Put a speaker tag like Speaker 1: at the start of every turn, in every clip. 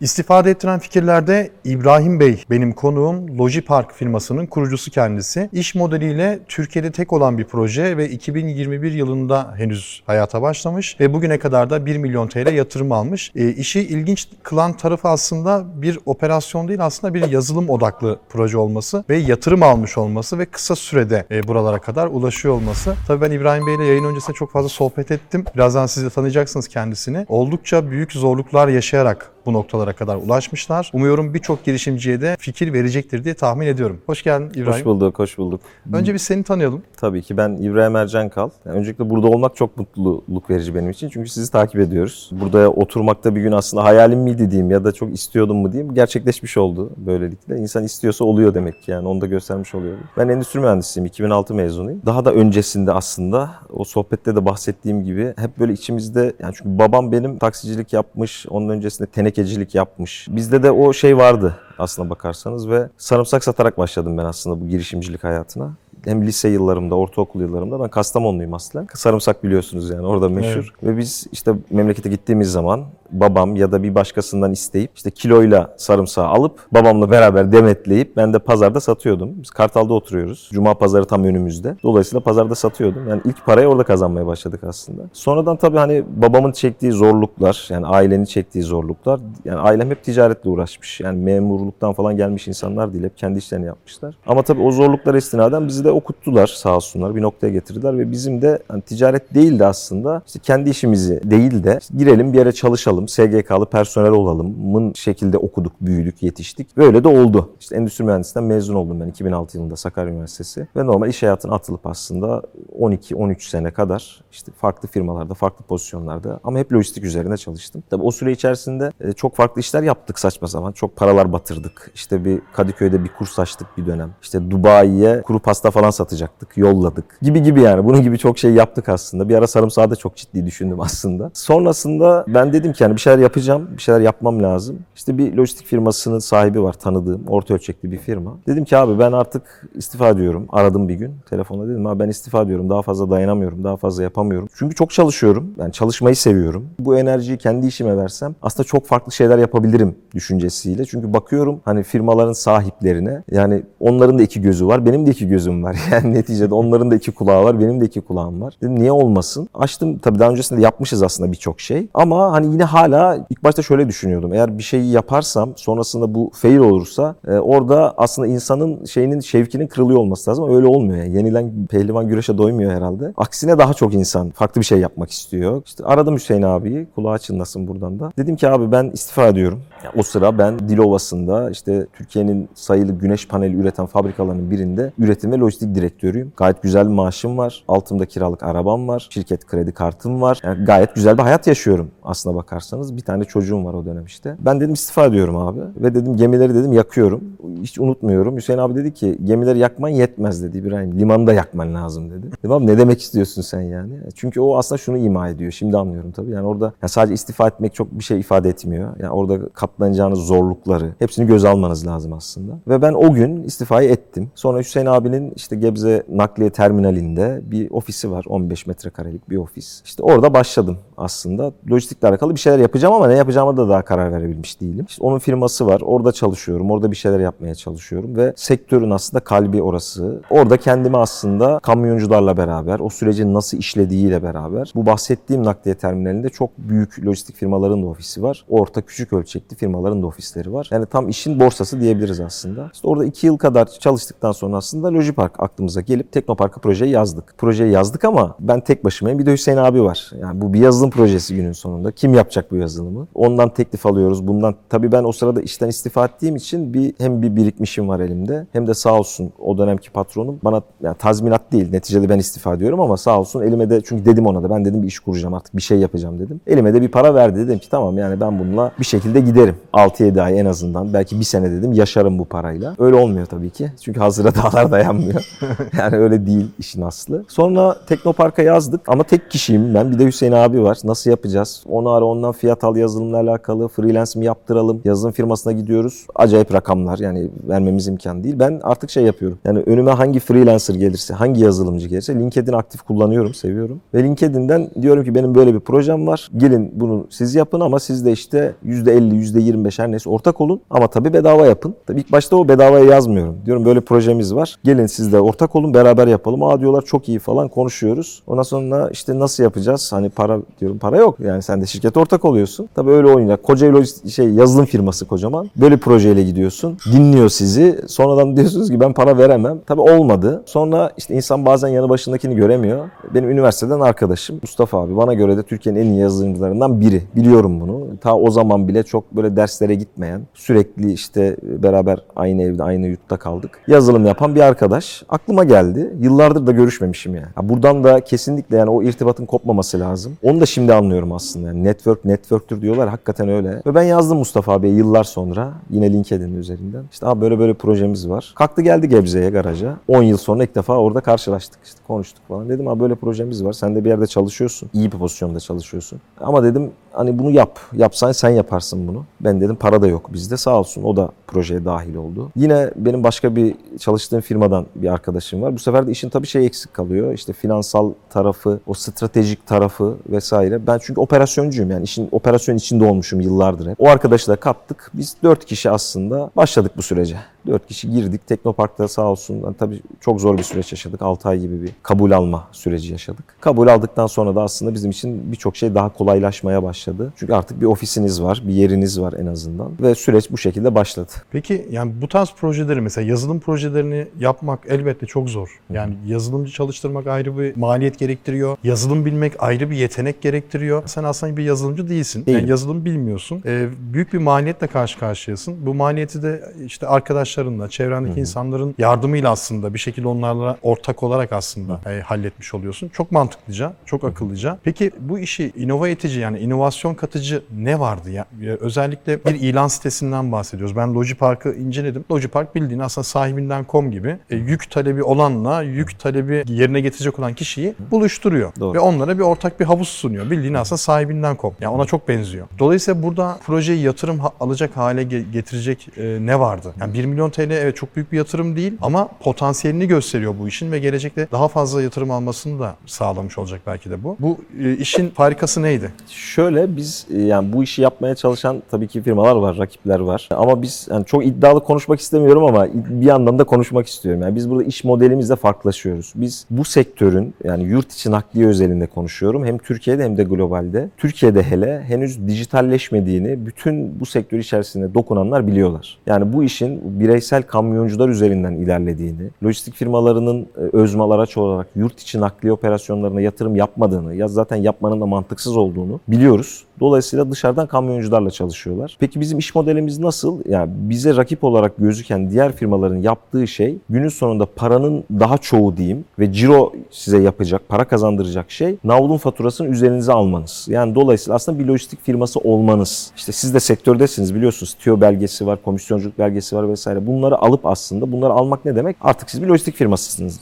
Speaker 1: İstifade ettiren fikirlerde İbrahim Bey benim konuğum. Logipark firmasının kurucusu kendisi. İş modeliyle Türkiye'de tek olan bir proje ve 2021 yılında henüz hayata başlamış ve bugüne kadar da 1 milyon TL yatırım almış. E, işi ilginç kılan tarafı aslında bir operasyon değil aslında bir yazılım odaklı proje olması ve yatırım almış olması ve kısa sürede e, buralara kadar ulaşıyor olması. Tabii ben İbrahim Bey ile yayın öncesinde çok fazla sohbet ettim. Birazdan siz de tanıyacaksınız kendisini. Oldukça büyük zorluklar yaşayarak bu noktalara kadar ulaşmışlar. Umuyorum birçok girişimciye de fikir verecektir diye tahmin ediyorum. Hoş geldin İbrahim.
Speaker 2: Hoş bulduk, hoş bulduk.
Speaker 1: Önce biz seni tanıyalım.
Speaker 2: Tabii ki ben İbrahim Ercan Kal. Yani öncelikle burada olmak çok mutluluk verici benim için. Çünkü sizi takip ediyoruz. Burada oturmakta bir gün aslında hayalim miydi diyeyim ya da çok istiyordum mu diyeyim. Gerçekleşmiş oldu böylelikle. İnsan istiyorsa oluyor demek ki yani onu da göstermiş oluyor. Ben endüstri mühendisiyim, 2006 mezunuyum. Daha da öncesinde aslında o sohbette de bahsettiğim gibi hep böyle içimizde yani çünkü babam benim taksicilik yapmış, onun öncesinde tenekecilik yapmış. Bizde de o şey vardı aslına bakarsanız ve sarımsak satarak başladım ben aslında bu girişimcilik hayatına hem lise yıllarımda, ortaokul yıllarımda ben Kastamonluyum aslen. Sarımsak biliyorsunuz yani orada meşhur. Evet. Ve biz işte memlekete gittiğimiz zaman babam ya da bir başkasından isteyip işte kiloyla sarımsağı alıp babamla beraber demetleyip ben de pazarda satıyordum. Biz Kartal'da oturuyoruz. Cuma pazarı tam önümüzde. Dolayısıyla pazarda satıyordum. Yani ilk parayı orada kazanmaya başladık aslında. Sonradan tabii hani babamın çektiği zorluklar, yani ailenin çektiği zorluklar. Yani ailem hep ticaretle uğraşmış. Yani memurluktan falan gelmiş insanlar değil. Hep kendi işlerini yapmışlar. Ama tabii o zorluklar istinaden bizi de okuttular sağ olsunlar. Bir noktaya getirdiler ve bizim de hani ticaret değil de aslında işte kendi işimizi değil de işte girelim bir yere çalışalım, SGK'lı personel olalım mın şekilde okuduk, büyüdük, yetiştik. Böyle de oldu. İşte endüstri mühendisliğinden mezun oldum ben 2006 yılında Sakarya Üniversitesi ve normal iş hayatına atılıp aslında 12-13 sene kadar işte farklı firmalarda, farklı pozisyonlarda ama hep lojistik üzerine çalıştım. Tabii o süre içerisinde e, çok farklı işler yaptık saçma zaman. Çok paralar batırdık. İşte bir Kadıköy'de bir kurs açtık bir dönem. İşte Dubai'ye kuru pasta falan satacaktık, yolladık. Gibi gibi yani. Bunun gibi çok şey yaptık aslında. Bir ara sarımsağı da çok ciddi düşündüm aslında. Sonrasında ben dedim ki yani bir şeyler yapacağım, bir şeyler yapmam lazım. İşte bir lojistik firmasının sahibi var tanıdığım, orta ölçekli bir firma. Dedim ki abi ben artık istifa ediyorum. Aradım bir gün telefonla dedim abi ben istifa ediyorum. Daha fazla dayanamıyorum, daha fazla yapamıyorum. Çünkü çok çalışıyorum. Yani çalışmayı seviyorum. Bu enerjiyi kendi işime versem aslında çok farklı şeyler yapabilirim düşüncesiyle. Çünkü bakıyorum hani firmaların sahiplerine yani onların da iki gözü var, benim de iki gözüm var. Yani neticede onların da iki kulağı var, benim de iki kulağım var. Dedim niye olmasın? Açtım tabii daha öncesinde yapmışız aslında birçok şey. Ama hani yine hala ilk başta şöyle düşünüyordum. Eğer bir şeyi yaparsam sonrasında bu fail olursa e, orada aslında insanın şeyinin şevkinin kırılıyor olması lazım. Öyle olmuyor yani. Yenilen pehlivan güreşe doymuyor herhalde. Aksine daha çok insan farklı bir şey yapmak istiyor. İşte aradım Hüseyin abiyi. Kulağı çınlasın buradan da. Dedim ki abi ben istifa ediyorum. O sıra ben Dilovası'nda işte Türkiye'nin sayılı güneş paneli üreten fabrikalarının birinde üretim ve lojistik direktörüyüm. Gayet güzel bir maaşım var. Altımda kiralık arabam var. Şirket kredi kartım var. Yani gayet güzel bir hayat yaşıyorum aslına bakarsanız. Bir tane çocuğum var o dönem işte. Ben dedim istifa ediyorum abi. Ve dedim gemileri dedim yakıyorum. Hiç unutmuyorum. Hüseyin abi dedi ki gemileri yakman yetmez dedi İbrahim. Limanı da yakman lazım dedi. Dedim abi ne demek istiyorsun sen yani? Çünkü o aslında şunu ima ediyor. Şimdi anlıyorum tabii. Yani orada yani sadece istifa etmek çok bir şey ifade etmiyor. Yani orada katlanacağınız zorlukları hepsini göz almanız lazım aslında. Ve ben o gün istifayı ettim. Sonra Hüseyin abinin işte Gebze nakliye terminalinde bir ofisi var. 15 metrekarelik bir ofis. İşte orada başladım aslında. Lojistikle alakalı bir şeyler yapacağım ama ne yapacağıma da daha karar verebilmiş değilim. İşte onun firması var. Orada çalışıyorum. Orada bir şeyler yapmaya çalışıyorum ve sektörün aslında kalbi orası. Orada kendimi aslında kamyoncularla beraber o sürecin nasıl işlediğiyle beraber bu bahsettiğim nakliye terminalinde çok büyük lojistik firmaların da ofisi var. Orta küçük ölçekli firmaların da ofisleri var. Yani tam işin borsası diyebiliriz aslında. İşte orada iki yıl kadar çalıştıktan sonra aslında Lojipark aklımıza gelip Teknopark'a projeyi yazdık. Projeyi yazdık ama ben tek başımayım. Bir de Hüseyin abi var. Yani bu bir yazılım projesi günün sonunda. Kim yapacak bu yazılımı? Ondan teklif alıyoruz. Bundan tabii ben o sırada işten istifa ettiğim için bir hem bir birikmişim var elimde hem de sağ olsun o dönemki patronum bana yani tazminat değil neticede ben istifa ediyorum ama sağ olsun elime de çünkü dedim ona da ben dedim bir iş kuracağım artık bir şey yapacağım dedim. Elime de bir para verdi dedim ki tamam yani ben bununla bir şekilde giderim. 6-7 ay en azından belki bir sene dedim yaşarım bu parayla. Öyle olmuyor tabii ki. Çünkü hazıra dağlar dayanmıyor. yani öyle değil işin aslı. Sonra Teknopark'a yazdık ama tek kişiyim ben. Bir de Hüseyin abi var. Nasıl yapacağız? Onu ara ondan fiyat al yazılımla alakalı. Freelance mi yaptıralım? Yazılım firmasına gidiyoruz. Acayip rakamlar yani vermemiz imkan değil. Ben artık şey yapıyorum. Yani önüme hangi freelancer gelirse, hangi yazılımcı gelirse LinkedIn aktif kullanıyorum, seviyorum. Ve LinkedIn'den diyorum ki benim böyle bir projem var. Gelin bunu siz yapın ama siz de işte %50, %25 her neyse ortak olun ama tabii bedava yapın. Tabii ilk başta o bedavaya yazmıyorum. Diyorum böyle projemiz var. Gelin siz de ortak olun beraber yapalım. Aa diyorlar çok iyi falan konuşuyoruz. Ondan sonra işte nasıl yapacağız? Hani para diyorum para yok. Yani sen de şirkete ortak oluyorsun. Tabii öyle oynuyor. Koca şey yazılım firması kocaman. Böyle projeyle gidiyorsun. Dinliyor sizi. Sonradan diyorsunuz ki ben para veremem. Tabii olmadı. Sonra işte insan bazen yanı başındakini göremiyor. Benim üniversiteden arkadaşım Mustafa abi. Bana göre de Türkiye'nin en iyi yazılımcılarından biri. Biliyorum bunu. Ta o zaman bile çok böyle derslere gitmeyen, sürekli işte beraber aynı evde, aynı yurtta kaldık. Yazılım yapan bir arkadaş. Aklıma geldi. Yıllardır da görüşmemişim yani. Ha, buradan da kesinlikle yani o irtibatın kopmaması lazım. Onu da şimdi anlıyorum aslında. Yani network networktür diyorlar. Hakikaten öyle. Ve ben yazdım Mustafa abiye yıllar sonra. Yine LinkedIn üzerinden. İşte abi böyle böyle projemiz var. Kalktı geldi Gebze'ye garaja. 10 yıl sonra ilk defa orada karşılaştık. İşte konuştuk falan. Dedim abi böyle projemiz var. Sen de bir yerde çalışıyorsun. İyi bir pozisyonda çalışıyorsun. Ama dedim hani bunu yap. Yapsan sen yaparsın bunu. Ben dedim para da yok bizde. Sağ olsun o da projeye dahil oldu. Yine benim başka bir çalıştığım firmadan bir arkadaşım var. Bu sefer de işin tabii şey eksik kalıyor. İşte finansal tarafı, o stratejik tarafı vesaire. Ben çünkü operasyoncuyum yani işin operasyon içinde olmuşum yıllardır hep. O arkadaşı da kattık. Biz dört kişi aslında başladık bu sürece. Dört kişi girdik. Teknopark'ta sağ olsun yani tabii çok zor bir süreç yaşadık. 6 ay gibi bir kabul alma süreci yaşadık. Kabul aldıktan sonra da aslında bizim için birçok şey daha kolaylaşmaya başladı. Çünkü artık bir ofisiniz var, bir yeriniz var en azından ve süreç bu şekilde başladı.
Speaker 1: Peki yani bu tarz projeleri mesela yazılım projelerini yapmak elbette çok zor. Yani yazılımcı çalıştırmak ayrı bir maliyet gerektiriyor. Yazılım bilmek ayrı bir yetenek gerektiriyor. Sen aslında bir yazılımcı değilsin.
Speaker 2: Değilim.
Speaker 1: Yani yazılım bilmiyorsun. Ee, büyük bir maliyetle karşı karşıyasın. Bu maliyeti de işte arkadaşlarınla, çevrendeki insanların yardımıyla aslında bir şekilde onlarla ortak olarak aslında e, halletmiş oluyorsun. Çok mantıklıca, çok akıllıca. Peki bu işi inova edici yani inovasyon katıcı ne vardı ya? Ya Özellikle bir ilan sitesinden bahsediyoruz. Ben Logipark'ı inceledim. Logipark bildiğin aslında sahibinden.com gibi e, yük talebi olanla yük talebi yerine getirecek olan kişiyi buluşturuyor.
Speaker 2: Doğru.
Speaker 1: Ve onlara bir ortak bir havuz sunuyor. Bildiğin aslında sahibinden.com. Yani ona çok benziyor. Dolayısıyla burada projeyi yatırım alacak hale ge- getirecek e, ne vardı? Yani 1 milyon TL evet çok büyük bir yatırım değil ama potansiyelini gösteriyor bu işin ve gelecekte daha fazla yatırım almasını da sağlamış olacak belki de bu. Bu e, işin farikası neydi?
Speaker 2: Şöyle biz e, yani bu işi yapmaya çalışan tabii ki firmalar var, rakipler var. Ama biz yani çok iddialı konuşmak istemiyorum ama bir yandan da konuşmak istiyorum. Yani biz burada iş modelimizle farklılaşıyoruz. Biz bu sektörün yani yurt içi nakliye özelinde konuşuyorum. Hem Türkiye'de hem de globalde. Türkiye'de hele henüz dijitalleşmediğini bütün bu sektör içerisinde dokunanlar biliyorlar. Yani bu işin bireysel kamyoncular üzerinden ilerlediğini, lojistik firmalarının e, özmal araç olarak yurt içi nakliye operasyonlarına yatırım yapmadığını, ya zaten yapmanın da mantıksız olduğunu biliyoruz. Dolayısıyla dışarıdan kamyoncularla çalışıyorlar. Peki bizim iş modelimiz nasıl? Yani bize rakip olarak gözüken diğer firmaların yaptığı şey günün sonunda paranın daha çoğu diyeyim ve ciro size yapacak, para kazandıracak şey navlun faturasını üzerinize almanız. Yani dolayısıyla aslında bir lojistik firması olmanız. İşte siz de sektördesiniz biliyorsunuz. TÜO belgesi var, komisyonculuk belgesi var vesaire. Bunları alıp aslında bunları almak ne demek? Artık siz bir lojistik firmasısınız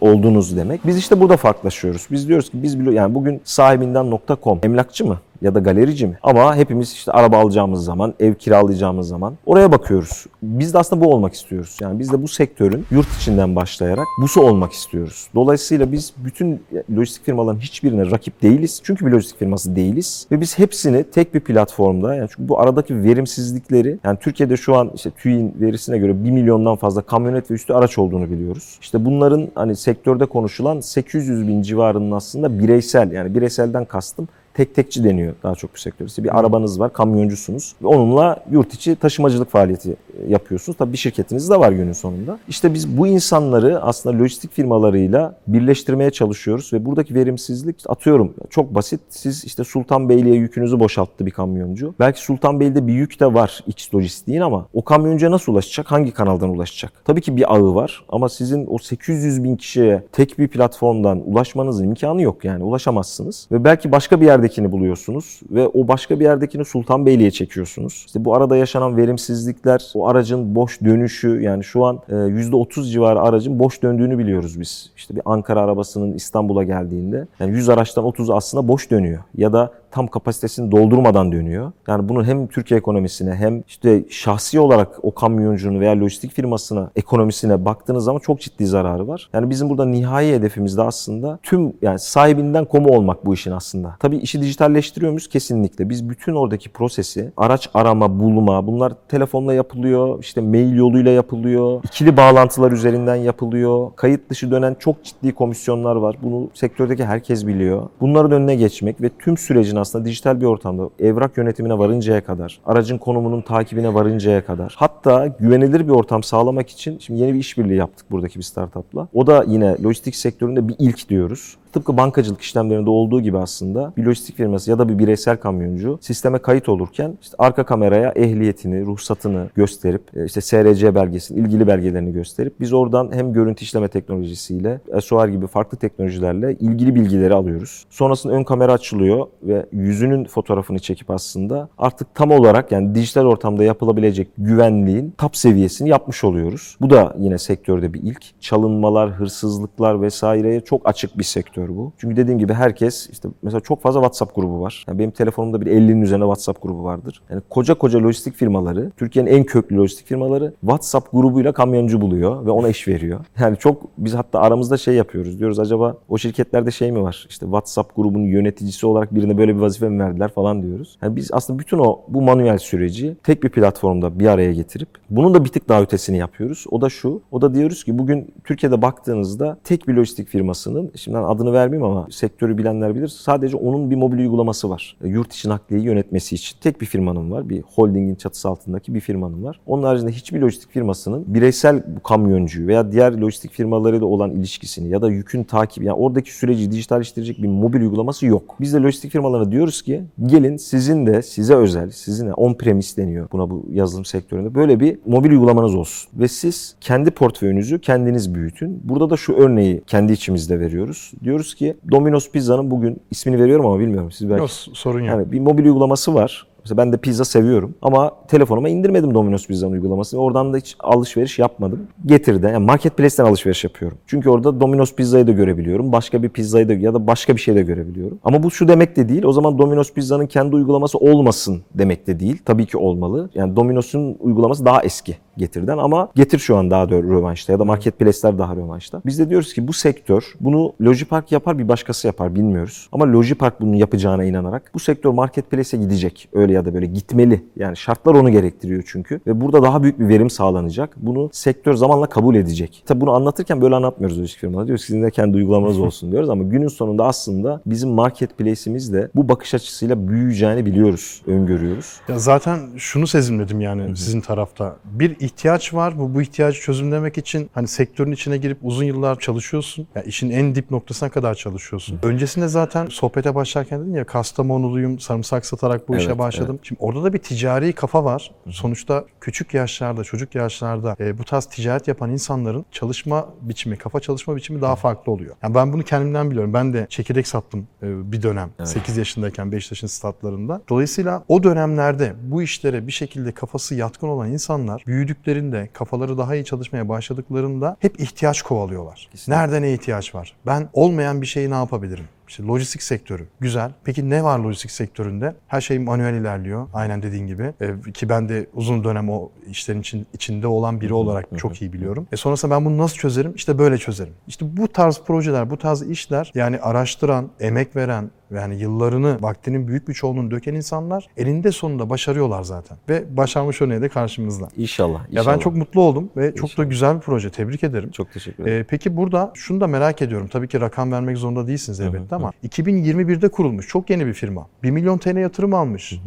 Speaker 2: olduğunuz demek. Biz işte burada farklılaşıyoruz. Biz diyoruz ki biz yani bugün sahibinden.com emlakçı mı? Ya da galerici mi? Ama hepimiz işte araba alacağımız zaman, ev kiralayacağımız zaman oraya bakıyoruz. Biz de aslında bu olmak istiyoruz. Yani biz de bu sektörün yurt içinden başlayarak busu olmak istiyoruz. Dolayısıyla biz bütün lojistik firmaların hiçbirine rakip değiliz. Çünkü bir lojistik firması değiliz. Ve biz hepsini tek bir platformda yani çünkü bu aradaki verimsizlikleri yani Türkiye'de şu an işte TÜİ'nin verisine göre 1 milyondan fazla kamyonet ve üstü araç olduğunu biliyoruz. İşte bunların hani sektörde konuşulan 800 bin civarının aslında bireysel yani bireyselden kastım tek tekçi deniyor daha çok bu sektör. İşte bir arabanız var, kamyoncusunuz ve onunla yurt içi taşımacılık faaliyeti yapıyorsunuz. Tabii bir şirketiniz de var günün sonunda. İşte biz bu insanları aslında lojistik firmalarıyla birleştirmeye çalışıyoruz ve buradaki verimsizlik atıyorum çok basit. Siz işte Sultanbeyli'ye yükünüzü boşalttı bir kamyoncu. Belki Sultanbeyli'de bir yük de var X lojistiğin ama o kamyoncuya nasıl ulaşacak? Hangi kanaldan ulaşacak? Tabii ki bir ağı var ama sizin o 800 bin kişiye tek bir platformdan ulaşmanızın imkanı yok yani ulaşamazsınız. Ve belki başka bir yerdekini buluyorsunuz ve o başka bir yerdekini Sultanbeyli'ye çekiyorsunuz. İşte bu arada yaşanan verimsizlikler, o aracın boş dönüşü yani şu an e, %30 civarı aracın boş döndüğünü biliyoruz biz. İşte bir Ankara arabasının İstanbul'a geldiğinde yani 100 araçtan 30 aslında boş dönüyor. Ya da tam kapasitesini doldurmadan dönüyor. Yani bunun hem Türkiye ekonomisine hem işte şahsi olarak o kamyoncunun veya lojistik firmasına ekonomisine baktığınız zaman çok ciddi zararı var. Yani bizim burada nihai hedefimiz de aslında tüm yani sahibinden komu olmak bu işin aslında. Tabii işi dijitalleştiriyor muyuz? Kesinlikle. Biz bütün oradaki prosesi araç arama, bulma bunlar telefonla yapılıyor, işte mail yoluyla yapılıyor, ikili bağlantılar üzerinden yapılıyor. Kayıt dışı dönen çok ciddi komisyonlar var. Bunu sektördeki herkes biliyor. Bunların önüne geçmek ve tüm sürecin aslında dijital bir ortamda evrak yönetimine varıncaya kadar, aracın konumunun takibine varıncaya kadar, hatta güvenilir bir ortam sağlamak için şimdi yeni bir işbirliği yaptık buradaki bir startupla. O da yine lojistik sektöründe bir ilk diyoruz. Tıpkı bankacılık işlemlerinde olduğu gibi aslında bir lojistik firması ya da bir bireysel kamyoncu sisteme kayıt olurken işte arka kameraya ehliyetini, ruhsatını gösterip e, işte SRC belgesini, ilgili belgelerini gösterip biz oradan hem görüntü işleme teknolojisiyle SOR gibi farklı teknolojilerle ilgili bilgileri alıyoruz. Sonrasında ön kamera açılıyor ve yüzünün fotoğrafını çekip aslında artık tam olarak yani dijital ortamda yapılabilecek güvenliğin top seviyesini yapmış oluyoruz. Bu da yine sektörde bir ilk. Çalınmalar, hırsızlıklar vesaireye çok açık bir sektör bu. Çünkü dediğim gibi herkes işte mesela çok fazla WhatsApp grubu var. Yani benim telefonumda bir 50'nin üzerine WhatsApp grubu vardır. Yani koca koca lojistik firmaları, Türkiye'nin en köklü lojistik firmaları WhatsApp grubuyla kamyoncu buluyor ve ona iş veriyor. Yani çok biz hatta aramızda şey yapıyoruz. Diyoruz acaba o şirketlerde şey mi var? İşte WhatsApp grubunun yöneticisi olarak birine böyle bir vazife mi verdiler falan diyoruz. Yani biz aslında bütün o bu manuel süreci tek bir platformda bir araya getirip bunun da bir tık daha ötesini yapıyoruz. O da şu. O da diyoruz ki bugün Türkiye'de baktığınızda tek bir lojistik firmasının şimdi ben adını vermeyeyim ama sektörü bilenler bilir. Sadece onun bir mobil uygulaması var. E, Yurt içi nakliyeyi yönetmesi için tek bir firmanın var. Bir holdingin çatısı altındaki bir firmanın var. Onun haricinde hiçbir lojistik firmasının bireysel kamyoncuyu veya diğer lojistik firmalarıyla olan ilişkisini ya da yükün takibi yani oradaki süreci dijitalleştirecek bir mobil uygulaması yok. Biz de lojistik firmalarına diyoruz ki gelin sizin de size özel, sizin on-premise deniyor buna bu yazılım sektöründe. Böyle bir mobil uygulamanız olsun. Ve siz kendi portföyünüzü kendiniz büyütün. Burada da şu örneği kendi içimizde veriyoruz. Diyoruz ki Domino's Pizza'nın bugün ismini veriyorum ama bilmiyorum siz belki.
Speaker 1: Yok, sorun yok.
Speaker 2: Yani bir mobil uygulaması var. Mesela ben de pizza seviyorum ama telefonuma indirmedim Domino's Pizza'nın uygulamasını. Oradan da hiç alışveriş yapmadım. Getirdi. Yani marketplace'ten alışveriş yapıyorum. Çünkü orada Domino's Pizza'yı da görebiliyorum. Başka bir pizzayı da ya da başka bir şey de görebiliyorum. Ama bu şu demek de değil. O zaman Domino's Pizza'nın kendi uygulaması olmasın demek de değil. Tabii ki olmalı. Yani Domino's'un uygulaması daha eski getirden ama getir şu an daha da rövanşta ya da marketplace'ler daha rövanşta. Biz de diyoruz ki bu sektör bunu Logipark yapar bir başkası yapar bilmiyoruz. Ama Logipark bunun yapacağına inanarak bu sektör marketplace'e gidecek. Öyle ya da böyle gitmeli. Yani şartlar onu gerektiriyor çünkü. Ve burada daha büyük bir verim sağlanacak. Bunu sektör zamanla kabul edecek. Tabi bunu anlatırken böyle anlatmıyoruz lojistik firmalar. Diyoruz sizin de kendi uygulamanız olsun diyoruz ama günün sonunda aslında bizim marketplace'imiz de bu bakış açısıyla büyüyeceğini biliyoruz, öngörüyoruz.
Speaker 1: Ya zaten şunu sezimledim yani sizin tarafta. Bir ihtiyaç var. Bu bu ihtiyacı çözümlemek için hani sektörün içine girip uzun yıllar çalışıyorsun. Ya işin en dip noktasına kadar çalışıyorsun. Öncesinde zaten sohbete başlarken dedin ya Kastamonuluyum, sarımsak satarak bu işe
Speaker 2: Evet,
Speaker 1: başladım. Şimdi orada da bir ticari kafa var. Sonuçta küçük yaşlarda, çocuk yaşlarda e, bu tarz ticaret yapan insanların çalışma biçimi, kafa çalışma biçimi daha farklı oluyor. Yani ben bunu kendimden biliyorum. Ben de çekirdek sattım e, bir dönem. 8 yaşındayken Beşiktaş'ın statlarında. Dolayısıyla o dönemlerde bu işlere bir şekilde kafası yatkın olan insanlar büyüdüklerinde, kafaları daha iyi çalışmaya başladıklarında hep ihtiyaç kovalıyorlar.
Speaker 2: Kesinlikle.
Speaker 1: Nerede ne ihtiyaç var? Ben olmayan bir şeyi ne yapabilirim? İşte lojistik sektörü. Güzel. Peki ne var lojistik sektöründe? Her şey manuel ilerliyor. Aynen dediğin gibi. E, ki ben de uzun dönem o işlerin için, içinde olan biri olarak çok iyi biliyorum. E sonrasında ben bunu nasıl çözerim? İşte böyle çözerim. İşte bu tarz projeler, bu tarz işler yani araştıran, emek veren, yani yıllarını, vaktinin büyük bir çoğunluğunu döken insanlar elinde sonunda başarıyorlar zaten. Ve başarmış örneği de karşımızda.
Speaker 2: İnşallah.
Speaker 1: Ya
Speaker 2: inşallah.
Speaker 1: ben çok mutlu oldum ve çok da
Speaker 2: İnşallah.
Speaker 1: güzel bir proje. Tebrik ederim.
Speaker 2: çok teşekkür ederim.
Speaker 1: Ee, peki burada şunu da merak ediyorum. Tabii ki rakam vermek zorunda değilsiniz elbette ama 2021'de kurulmuş. Çok yeni bir firma. 1 milyon TL yatırım almış Ee,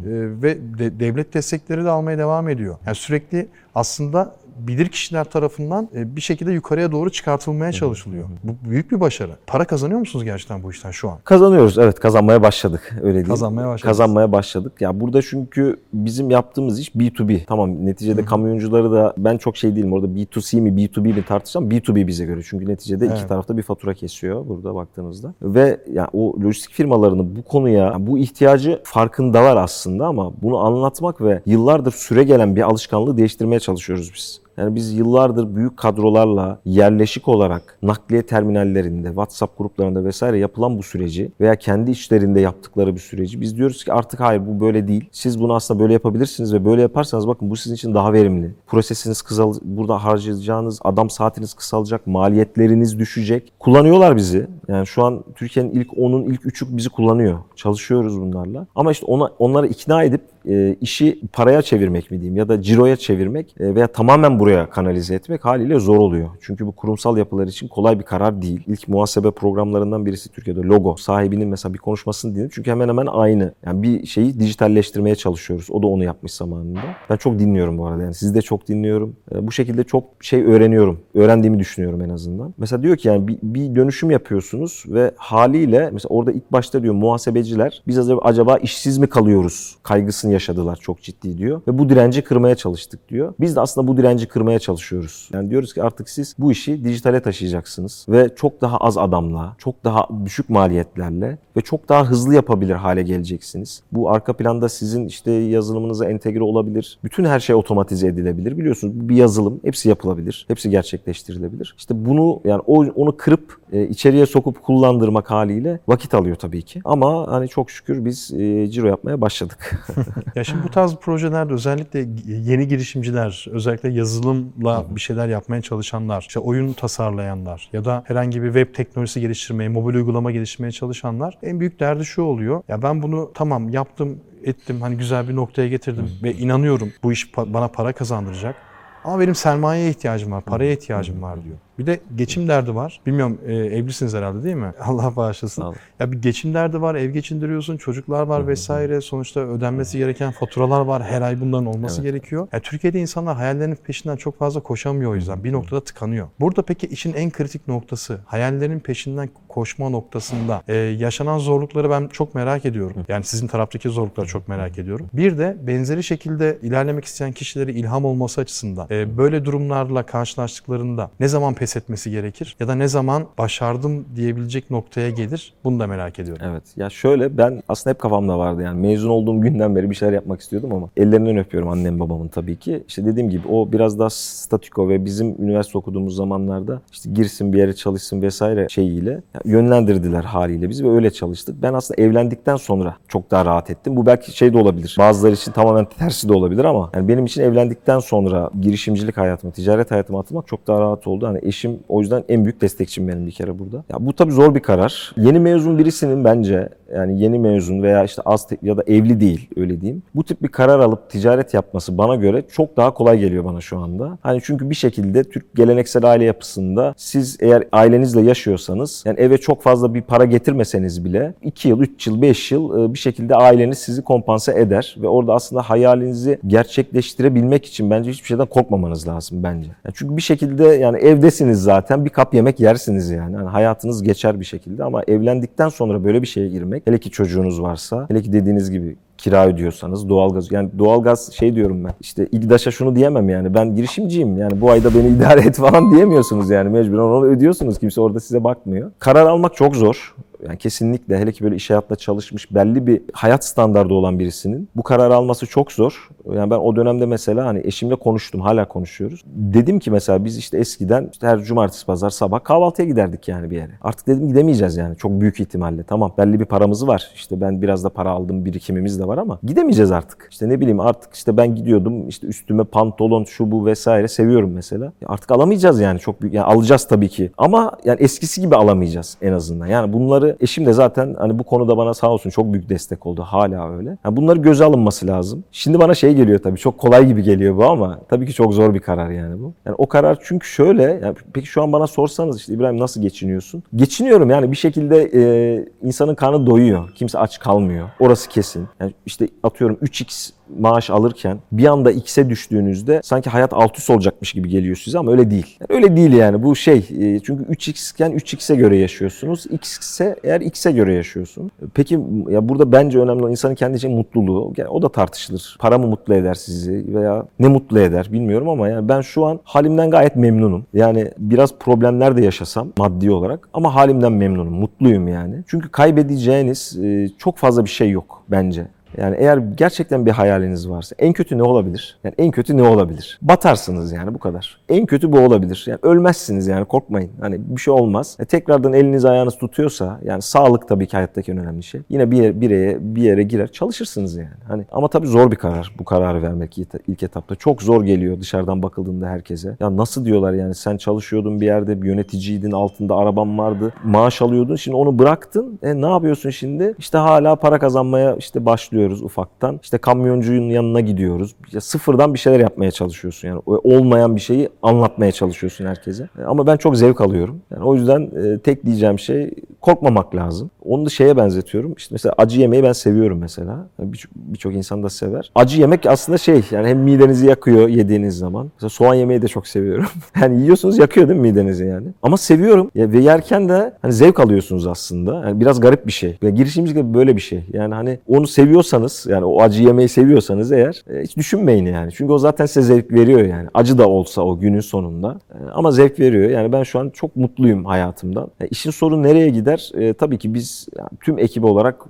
Speaker 1: ve de- devlet destekleri de almaya devam ediyor. Yani sürekli aslında bilir kişiler tarafından e, bir şekilde yukarıya doğru çıkartılmaya çalışılıyor. Bu büyük bir başarı. Para kazanıyor musunuz gerçekten bu işten şu an?
Speaker 2: Kazanıyoruz evet kazanmaya başladık öyle diyeyim.
Speaker 1: Kazanmaya başladınız.
Speaker 2: Kazanmaya başladık. Ya burada çünkü bizim yaptığımız iş B2B. Tamam neticede kamyoncuları da ben çok şey değilim orada B2C mi B2B mi tartışsam B2B bize göre. Çünkü neticede iki
Speaker 1: Evet.
Speaker 2: tarafta bir fatura kesiyor burada baktığınızda. Ve ya o lojistik firmalarını bu konuya bu ihtiyacı farkındalar aslında ama bunu anlatmak ve yıllardır süre gelen bir alışkanlığı değiştirmeye çalışıyoruz biz. Yani biz yıllardır büyük kadrolarla yerleşik olarak nakliye terminallerinde, WhatsApp gruplarında vesaire yapılan bu süreci veya kendi içlerinde yaptıkları bir süreci biz diyoruz ki artık hayır bu böyle değil. Siz bunu aslında böyle yapabilirsiniz ve böyle yaparsanız bakın bu sizin için daha verimli. Prosesiniz kısal burada harcayacağınız adam saatiniz kısalacak, maliyetleriniz düşecek. Kullanıyorlar bizi. Yani şu an Türkiye'nin ilk 10'un ilk 3'ü bizi kullanıyor. Çalışıyoruz bunlarla. Ama işte ona, onları ikna edip e, işi paraya çevirmek mi diyeyim ya da ciroya çevirmek e, veya tamamen buraya kanalize etmek haliyle zor oluyor. Çünkü bu kurumsal yapılar için kolay bir karar değil. İlk muhasebe programlarından birisi Türkiye'de logo. Sahibinin mesela bir konuşmasını dinledim. Çünkü hemen hemen aynı. Yani bir şeyi dijitalleştirmeye çalışıyoruz. O da onu yapmış zamanında. Ben çok dinliyorum bu arada. Yani sizi de çok dinliyorum. E, bu şekilde çok şey öğreniyorum. Öğrendiğimi düşünüyorum en azından. Mesela diyor ki yani bir, bir dönüşüm yapıyorsunuz ve haliyle mesela orada ilk başta diyor muhasebeciler biz acaba, acaba işsiz mi kalıyoruz kaygısını yaşadılar çok ciddi diyor. Ve bu direnci kırmaya çalıştık diyor. Biz de aslında bu direnci kırmaya çalışıyoruz. Yani diyoruz ki artık siz bu işi dijitale taşıyacaksınız ve çok daha az adamla, çok daha düşük maliyetlerle ve çok daha hızlı yapabilir hale geleceksiniz. Bu arka planda sizin işte yazılımınıza entegre olabilir. Bütün her şey otomatize edilebilir. Biliyorsunuz bir yazılım hepsi yapılabilir. Hepsi gerçekleştirilebilir. İşte bunu yani onu kırıp e, içeriye sokup kullandırmak haliyle vakit alıyor tabii ki. Ama hani çok şükür biz e, ciro yapmaya başladık.
Speaker 1: Ya şimdi bu tarz projelerde özellikle yeni girişimciler, özellikle yazılımla bir şeyler yapmaya çalışanlar, işte oyun tasarlayanlar ya da herhangi bir web teknolojisi geliştirmeye, mobil uygulama geliştirmeye çalışanlar en büyük derdi şu oluyor. Ya ben bunu tamam yaptım, ettim, hani güzel bir noktaya getirdim ve inanıyorum bu iş bana para kazandıracak. Ama benim sermayeye ihtiyacım var, paraya ihtiyacım var diyor. Bir de geçim derdi var. Bilmiyorum e, evlisiniz herhalde değil mi? Allah bağışlasın.
Speaker 2: Sağ olun.
Speaker 1: Ya bir geçim derdi var, ev geçindiriyorsun, çocuklar var vesaire. Sonuçta ödenmesi gereken faturalar var. Her ay bunların olması
Speaker 2: Evet.
Speaker 1: gerekiyor. Ya Türkiye'de insanlar hayallerinin peşinden çok fazla koşamıyor o yüzden. Bir noktada tıkanıyor. Burada peki işin en kritik noktası hayallerin peşinden koşma noktasında e, yaşanan zorlukları ben çok merak ediyorum. Yani sizin taraftaki zorlukları çok merak ediyorum. Bir de benzeri şekilde ilerlemek isteyen kişilere ilham olması açısından e, böyle durumlarla karşılaştıklarında ne zaman pes etmesi gerekir ya da ne zaman başardım diyebilecek noktaya gelir bunu da merak ediyorum.
Speaker 2: Evet. Ya şöyle ben aslında hep kafamda vardı yani mezun olduğum günden beri bir şeyler yapmak istiyordum ama ellerinden öpüyorum annem babamın tabii ki. İşte dediğim gibi o biraz daha statiko ve bizim üniversite okuduğumuz zamanlarda işte girsin bir yere çalışsın vesaire şeyiyle yönlendirdiler haliyle bizi ve öyle çalıştık. Ben aslında evlendikten sonra çok daha rahat ettim. Bu belki şey de olabilir. Bazıları için tamamen tersi de olabilir ama yani benim için evlendikten sonra girişimcilik hayatıma, ticaret hayatıma atılmak çok daha rahat oldu. Hani eşim o yüzden en büyük destekçim benim bir kere burada. Ya bu tabii zor bir karar. Yeni mezun birisinin bence yani yeni mezun veya işte az ya da evli değil öyle diyeyim. Bu tip bir karar alıp ticaret yapması bana göre çok daha kolay geliyor bana şu anda. Hani çünkü bir şekilde Türk geleneksel aile yapısında siz eğer ailenizle yaşıyorsanız yani eve çok fazla bir para getirmeseniz bile 2 yıl, 3 yıl, 5 yıl e, bir şekilde aileniz sizi kompanse eder ve orada aslında hayalinizi gerçekleştirebilmek için bence hiçbir şeyden korkmamanız lazım bence. Yani çünkü bir şekilde yani evdesiniz zaten bir kap yemek yersiniz yani. yani hayatınız geçer bir şekilde ama evlendikten sonra böyle bir şeye girmek hele ki çocuğunuz varsa hele ki dediğiniz gibi kira ödüyorsanız doğalgaz yani doğalgaz şey diyorum ben işte İGDAŞ'a şunu diyemem yani ben girişimciyim yani bu ayda beni idare et falan diyemiyorsunuz yani mecburen onu ödüyorsunuz kimse orada size bakmıyor. Karar almak çok zor. Yani kesinlikle hele ki böyle iş hayatında çalışmış belli bir hayat standardı olan birisinin bu kararı alması çok zor. Yani ben o dönemde mesela hani eşimle konuştum hala konuşuyoruz. Dedim ki mesela biz işte eskiden işte her cumartesi pazar sabah kahvaltıya giderdik yani bir yere. Artık dedim gidemeyeceğiz yani çok büyük ihtimalle. Tamam belli bir paramız var. İşte ben biraz da para aldım birikimimiz de var ama gidemeyeceğiz artık. İşte ne bileyim artık işte ben gidiyordum işte üstüme pantolon şu bu vesaire seviyorum mesela. Artık alamayacağız yani çok büyük. Yani alacağız tabii ki. Ama yani eskisi gibi alamayacağız en azından. Yani bunları eşim de zaten hani bu konuda bana sağ olsun çok büyük destek oldu. Hala öyle. Yani bunları göze alınması lazım. Şimdi bana şey geliyor tabii çok kolay gibi geliyor bu ama tabii ki çok zor bir karar yani bu. Yani o karar çünkü şöyle yani peki şu an bana sorsanız işte İbrahim nasıl geçiniyorsun? Geçiniyorum yani bir şekilde e, insanın karnı doyuyor. Kimse aç kalmıyor. Orası kesin. Yani işte atıyorum 3x maaş alırken bir anda x'e düştüğünüzde sanki hayat alt üst olacakmış gibi geliyor size ama öyle değil. Yani öyle değil yani bu şey e, çünkü 3x iken 3x'e göre yaşıyorsunuz. x ise eğer x'e göre yaşıyorsun. Peki ya burada bence önemli olan insanın kendi için mutluluğu. Yani o da tartışılır. Para mı mutlu eder sizi veya ne mutlu eder bilmiyorum ama yani ben şu an halimden gayet memnunum. Yani biraz problemler de yaşasam maddi olarak ama halimden memnunum. Mutluyum yani. Çünkü kaybedeceğiniz e, çok fazla bir şey yok bence. Yani eğer gerçekten bir hayaliniz varsa en kötü ne olabilir? Yani en kötü ne olabilir? Batarsınız yani bu kadar. En kötü bu olabilir. Yani ölmezsiniz yani korkmayın. Hani bir şey olmaz. E, tekrardan eliniz ayağınız tutuyorsa yani sağlık tabii ki hayattaki en önemli şey. Yine bir yere, bir yere, bir yere girer çalışırsınız yani. Hani ama tabii zor bir karar bu kararı vermek ilk, etapta. Çok zor geliyor dışarıdan bakıldığında herkese. Ya nasıl diyorlar yani sen çalışıyordun bir yerde bir yöneticiydin altında araban vardı maaş alıyordun şimdi onu bıraktın e, ne yapıyorsun şimdi? İşte hala para kazanmaya işte başlıyoruz ufaktan. İşte kamyoncunun yanına gidiyoruz. Ya sıfırdan bir şeyler yapmaya çalışıyorsun yani olmayan bir şeyi anlatmaya çalışıyorsun herkese. E, ama ben çok zevk alıyorum. Yani o yüzden e, tek diyeceğim şey korkmamak lazım. Onu da şeye benzetiyorum. İşte mesela acı yemeği ben seviyorum mesela. Birçok birçok insan da sever. Acı yemek aslında şey yani hem midenizi yakıyor yediğiniz zaman. Mesela soğan yemeği de çok seviyorum. yani yiyorsunuz yakıyor değil mi midenizi yani? Ama seviyorum. Ya, ve yerken de hani zevk alıyorsunuz aslında. Yani biraz garip bir şey. Ve girişimcilik böyle bir şey. Yani hani onu seviyorsanız yani o acı yemeği seviyorsanız eğer e, hiç düşünmeyin yani. Çünkü o zaten size zevk veriyor yani. Acı da olsa o günün sonunda. E, ama zevk veriyor. Yani ben şu an çok mutluyum hayatımdan. E, işin sorun nereye gider? E, tabii ki biz yani tüm ekibi olarak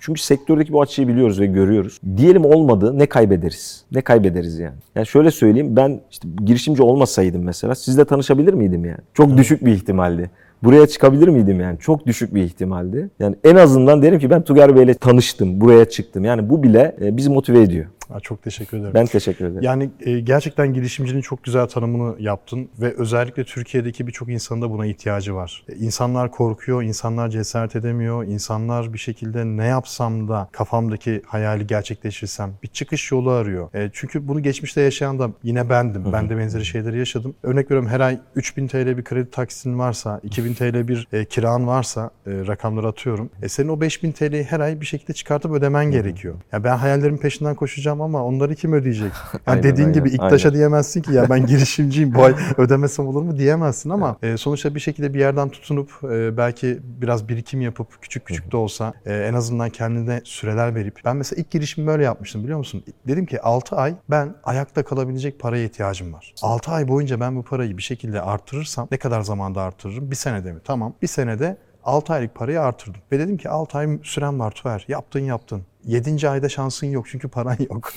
Speaker 2: çünkü sektördeki bu açıyı biliyoruz ve görüyoruz. Diyelim olmadı ne kaybederiz? Ne kaybederiz yani? Yani şöyle söyleyeyim ben işte girişimci olmasaydım mesela sizle tanışabilir miydim yani? Çok evet. düşük bir ihtimaldi. Buraya çıkabilir miydim yani? Çok düşük bir ihtimaldi. Yani en azından derim ki ben Tugar Bey'le tanıştım, buraya çıktım. Yani bu bile bizi motive ediyor.
Speaker 1: Çok teşekkür ederim.
Speaker 2: Ben teşekkür ederim.
Speaker 1: Yani e, gerçekten girişimcinin çok güzel tanımını yaptın ve özellikle Türkiye'deki birçok insanın da buna ihtiyacı var. E, insanlar korkuyor, insanlar cesaret edemiyor, insanlar bir şekilde ne yapsam da kafamdaki hayali gerçekleştirsem bir çıkış yolu arıyor. E, çünkü bunu geçmişte yaşayan da yine bendim. Ben de benzeri şeyleri yaşadım. Örnek veriyorum her ay 3000 TL bir kredi taksitin varsa, 2000 TL bir e, kiran varsa e, rakamları atıyorum. E, senin o 5000 TL'yi her ay bir şekilde çıkartıp ödemen gerekiyor. Ya ben hayallerimin peşinden koşacağım ama onları kim ödeyecek? Yani aynen, dediğin aynen, gibi İktaş'a aynen. diyemezsin ki ya ben girişimciyim bu ay ödemesem olur mu diyemezsin ama evet. e, sonuçta bir şekilde bir yerden tutunup e, belki biraz birikim yapıp küçük küçük de olsa e, en azından kendine süreler verip ben mesela ilk girişimi böyle yapmıştım biliyor musun? Dedim ki 6 ay ben ayakta kalabilecek paraya ihtiyacım var. 6 ay boyunca ben bu parayı bir şekilde artırırsam ne kadar zamanda artırırım? Bir senede mi? Tamam. Bir senede 6 aylık parayı artırdım. Ve dedim ki 6 ay süren var Tuğer. Yaptın yaptın. 7. ayda şansın yok çünkü paran yok.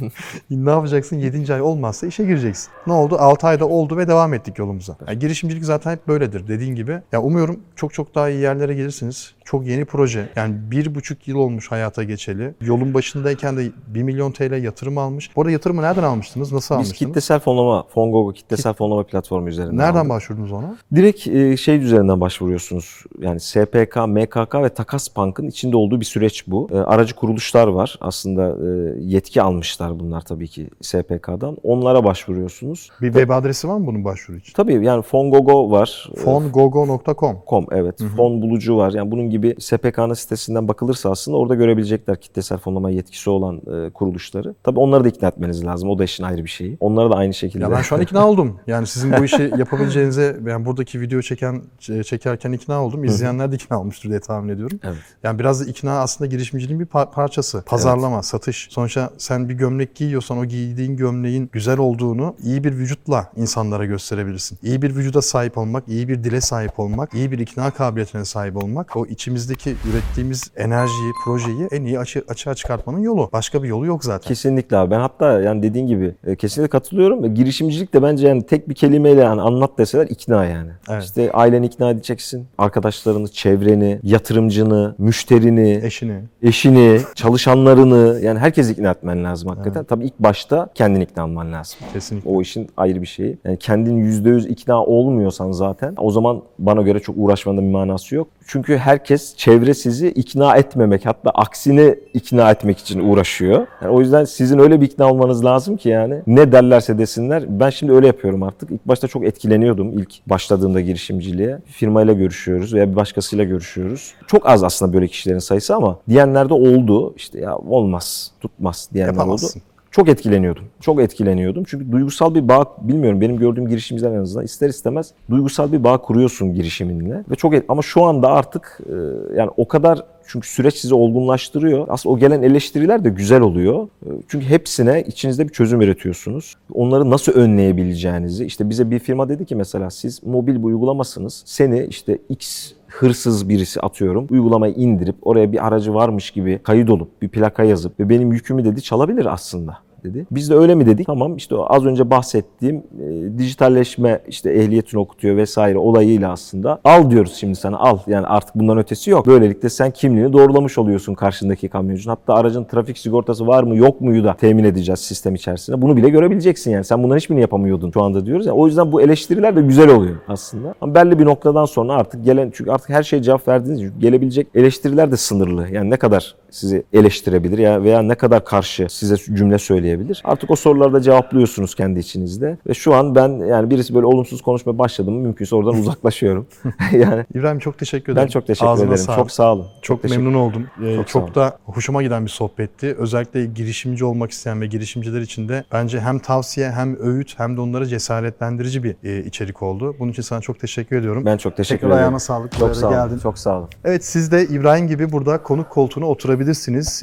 Speaker 1: ne yapacaksın? 7. ay olmazsa işe gireceksin. Ne oldu? 6 ayda oldu ve devam ettik yolumuza. Yani girişimcilik zaten hep böyledir dediğin gibi. Ya umuyorum çok çok daha iyi yerlere gelirsiniz. Çok yeni proje. Yani bir buçuk yıl olmuş hayata geçeli. Yolun başındayken de 1 milyon TL yatırım almış. Bu arada yatırımı nereden almıştınız? Nasıl
Speaker 2: Biz
Speaker 1: almıştınız?
Speaker 2: Biz kitlesel fonlama, Fongogo kitlesel Kit... fonlama platformu üzerinden
Speaker 1: Nereden
Speaker 2: aldık.
Speaker 1: başvurdunuz ona?
Speaker 2: Direkt e, şey üzerinden başvuruyorsunuz. Yani SPK, MKK ve Takas Bank'ın içinde olduğu bir süreç bu. E, aracı kuruluşlar var. Aslında e, yetki almışlar bunlar tabii ki SPK'dan. Onlara başvuruyorsunuz.
Speaker 1: Bir web adresi var mı bunun başvuru için?
Speaker 2: Tabii yani Fongogo var.
Speaker 1: Fongogo.com.
Speaker 2: Com evet. Hı hı. Fon bulucu var. Yani bunun gibi SPK'nın sitesinden bakılırsa aslında orada görebilecekler kitlesel fonlama yetkisi olan e, kuruluşları. Tabii onları da ikna etmeniz lazım. O da işin ayrı bir şeyi. Onlara da aynı şekilde.
Speaker 1: Ya ben şu an ikna oldum. Yani sizin bu işi yapabileceğinize yani buradaki video çeken çekerken ikna oldum. İzleyenler de ikna olmuştur diye tahmin ediyorum.
Speaker 2: Evet.
Speaker 1: Yani biraz da ikna aslında girişimciliğin bir parçası. Pazarlama, evet. satış. Sonuçta sen bir gömlek giyiyorsan o giydiğin gömleğin güzel olduğunu iyi bir vücutla insanlara gösterebilirsin. İyi bir vücuda sahip olmak, iyi bir dile sahip olmak, iyi bir ikna kabiliyetine sahip olmak o içimizdeki ürettiğimiz enerjiyi, projeyi en iyi açı, açığa çıkartmanın yolu. Başka bir yolu yok zaten.
Speaker 2: Kesinlikle abi. Ben hatta yani dediğin gibi e, kesinlikle katılıyorum. Girişimcilik de bence yani tek bir kelimeyle yani anlat deseler ikna yani. Evet. İşte aileni ikna edeceksin. Arkadaşlarını, çevreni, yatırımcını, müşterini,
Speaker 1: eşini,
Speaker 2: eşini, çalışanlarını yani herkes ikna etmen lazım hakikaten. Evet. Tabii ilk başta kendini ikna olman lazım.
Speaker 1: Kesinlikle.
Speaker 2: O işin ayrı bir şeyi. Yani kendin %100 ikna olmuyorsan zaten o zaman bana göre çok uğraşmanın bir manası yok. Çünkü herkes çevre sizi ikna etmemek hatta aksini ikna etmek için uğraşıyor. Yani o yüzden sizin öyle bir ikna olmanız lazım ki yani ne derlerse desinler. Ben şimdi öyle yapıyorum artık. İlk başta çok etkileniyordum ilk başladığımda girişimciliğe. Firmayla görüşüyoruz veya bir başkasıyla görüşüyoruz. Çok az aslında böyle kişilerin sayısı ama diyenler de oldu. İşte ya olmaz, tutmaz diyenler
Speaker 1: Yapamazsın.
Speaker 2: oldu. Çok etkileniyordum. Çok etkileniyordum. Çünkü duygusal bir bağ, bilmiyorum benim gördüğüm girişimciler en azından ister istemez duygusal bir bağ kuruyorsun girişiminle. Ve çok et, ama şu anda artık e, yani o kadar Çünkü süreç sizi olgunlaştırıyor. Aslında o gelen eleştiriler de güzel oluyor. E, Çünkü hepsine içinizde bir çözüm üretiyorsunuz. Onları nasıl önleyebileceğinizi. işte bize bir firma dedi ki mesela siz mobil bir uygulamasınız. Seni işte X hırsız birisi atıyorum uygulamayı indirip oraya bir aracı varmış gibi kayıt olup bir plaka yazıp ve benim yükümü dedi çalabilir aslında dedi. Biz de öyle mi dedik? Tamam işte az önce bahsettiğim e, dijitalleşme işte ehliyetini okutuyor vesaire olayıyla aslında al diyoruz şimdi sana al. Yani artık bundan ötesi yok. Böylelikle sen kimliğini doğrulamış oluyorsun karşındaki kamyoncunun. Hatta aracın trafik sigortası var mı yok muyu da temin edeceğiz sistem içerisinde. Bunu bile görebileceksin yani. Sen bunların hiçbirini yapamıyordun şu anda diyoruz. Yani o yüzden bu eleştiriler de güzel oluyor aslında. Ama belli bir noktadan sonra artık gelen çünkü artık her şeye cevap verdiğiniz için gelebilecek eleştiriler de sınırlı. Yani ne kadar sizi eleştirebilir ya veya ne kadar karşı size cümle söyleyebilir. Artık o soruları da cevaplıyorsunuz kendi içinizde. Ve şu an ben yani birisi böyle olumsuz konuşmaya başladı mı mümkünse oradan uzaklaşıyorum. yani
Speaker 1: İbrahim çok teşekkür ederim.
Speaker 2: ben çok teşekkür
Speaker 1: Ağzına
Speaker 2: ederim.
Speaker 1: sağlık.
Speaker 2: Çok sağ olun.
Speaker 1: Çok,
Speaker 2: teşekkür-
Speaker 1: memnun oldum. Ee,
Speaker 2: Çok
Speaker 1: çok
Speaker 2: sağ
Speaker 1: da hoşuma giden bir sohbetti. Özellikle girişimci olmak isteyen ve girişimciler için de bence hem tavsiye hem öğüt hem de onları cesaretlendirici bir e, içerik oldu. Bunun için sana çok teşekkür ediyorum.
Speaker 2: Ben çok teşekkür
Speaker 1: Tekrar
Speaker 2: ederim.
Speaker 1: ayağına sağlık.
Speaker 2: Çok sağ olun.
Speaker 1: geldin.
Speaker 2: Çok sağ olun.
Speaker 1: Evet siz de İbrahim gibi burada konuk koltuğuna oturabilirsiniz.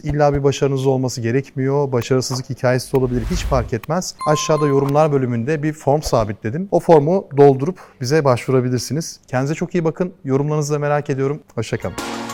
Speaker 1: İlla bir başarınız olması gerekmiyor. Başarısızlık hikayesi de olabilir. Hiç fark etmez. Aşağıda yorumlar bölümünde bir form sabitledim. O formu doldurup bize başvurabilirsiniz. Kendinize çok iyi bakın. Yorumlarınızı da merak ediyorum. Hoşçakalın.